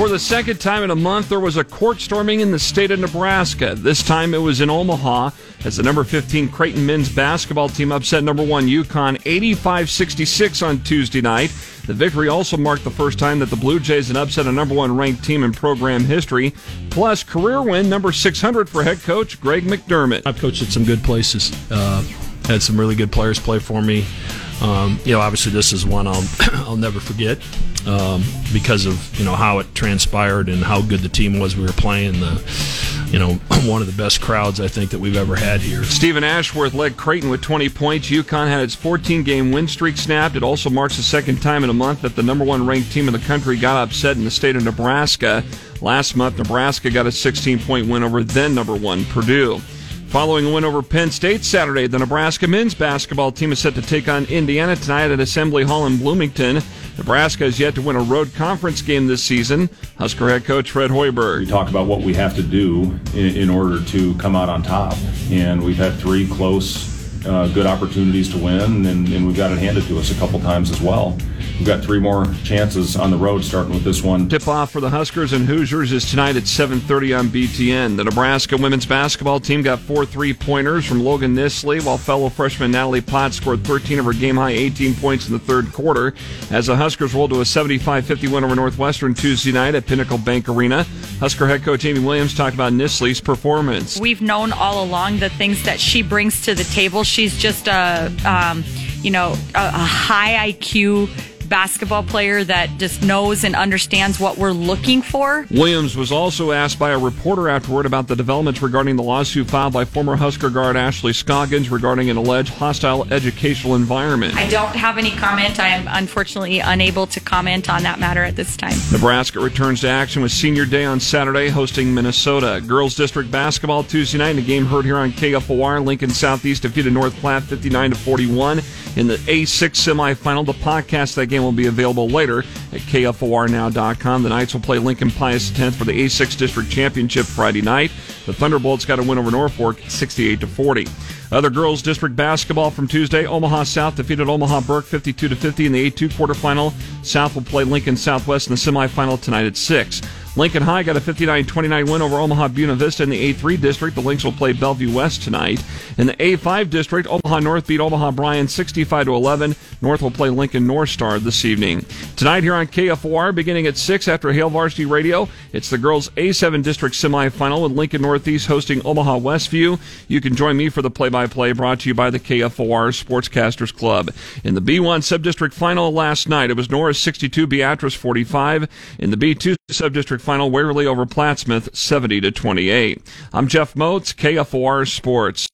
For the second time in a month, there was a court storming in the state of Nebraska. This time it was in Omaha as the number 15 Creighton men's basketball team upset number 1 UConn 85 66 on Tuesday night. The victory also marked the first time that the Blue Jays had upset a number one ranked team in program history. Plus, career win number 600 for head coach Greg McDermott. I've coached at some good places, uh, had some really good players play for me. Um, you know, obviously this is one I'll I'll never forget um, because of you know how it transpired and how good the team was we were playing. The you know one of the best crowds I think that we've ever had here. Steven Ashworth led Creighton with 20 points. UConn had its 14 game win streak snapped. It also marks the second time in a month that the number one ranked team in the country got upset in the state of Nebraska. Last month, Nebraska got a 16 point win over then number one Purdue. Following a win over Penn State Saturday, the Nebraska men's basketball team is set to take on Indiana tonight at Assembly Hall in Bloomington. Nebraska has yet to win a road conference game this season. Husker head coach Fred Hoiberg. We talk about what we have to do in, in order to come out on top, and we've had three close, uh, good opportunities to win, and, and we've got it handed to us a couple times as well. We've got three more chances on the road, starting with this one. Tip off for the Huskers and Hoosiers is tonight at 7:30 on BTN. The Nebraska women's basketball team got four three-pointers from Logan Nissley, while fellow freshman Natalie Potts scored 13 of her game-high 18 points in the third quarter. As the Huskers rolled to a 75-50 win over Northwestern Tuesday night at Pinnacle Bank Arena, Husker head coach Amy Williams talked about Nissley's performance. We've known all along the things that she brings to the table. She's just a, um, you know, a, a high IQ basketball player that just knows and understands what we're looking for. Williams was also asked by a reporter afterward about the developments regarding the lawsuit filed by former Husker guard Ashley Scoggins regarding an alleged hostile educational environment. I don't have any comment. I am unfortunately unable to comment on that matter at this time. Nebraska returns to action with Senior Day on Saturday, hosting Minnesota. Girls District basketball Tuesday night in a game heard here on KFOR. Lincoln Southeast defeated North Platte 59 to 41 in the A6 semifinal. The podcast that game will be available later at KFORnow.com. The Knights will play Lincoln Pius X for the A6 District Championship Friday night. The Thunderbolts got a win over Norfolk 68 to 40. Other girls district basketball from Tuesday, Omaha South defeated Omaha Burke 52 to 50 in the A2 quarterfinal. South will play Lincoln Southwest in the semifinal tonight at 6. Lincoln High got a 59-29 win over Omaha Buena Vista in the A3 district. The Lynx will play Bellevue West tonight. In the A5 district, Omaha North beat Omaha Bryan 65 to 11. North will play Lincoln North Star this evening. Tonight here on KFOR, beginning at 6 after Hail Varsity Radio, it's the girls A7 district semifinal with Lincoln Northeast hosting Omaha Westview. You can join me for the play-by-play brought to you by the KFOR Sportscasters Club. In the B1 subdistrict final last night, it was Norris 62, Beatrice 45. In the B2 subdistrict final, Waverly over Plattsmouth 70 to 28. I'm Jeff Motz, KFOR Sports.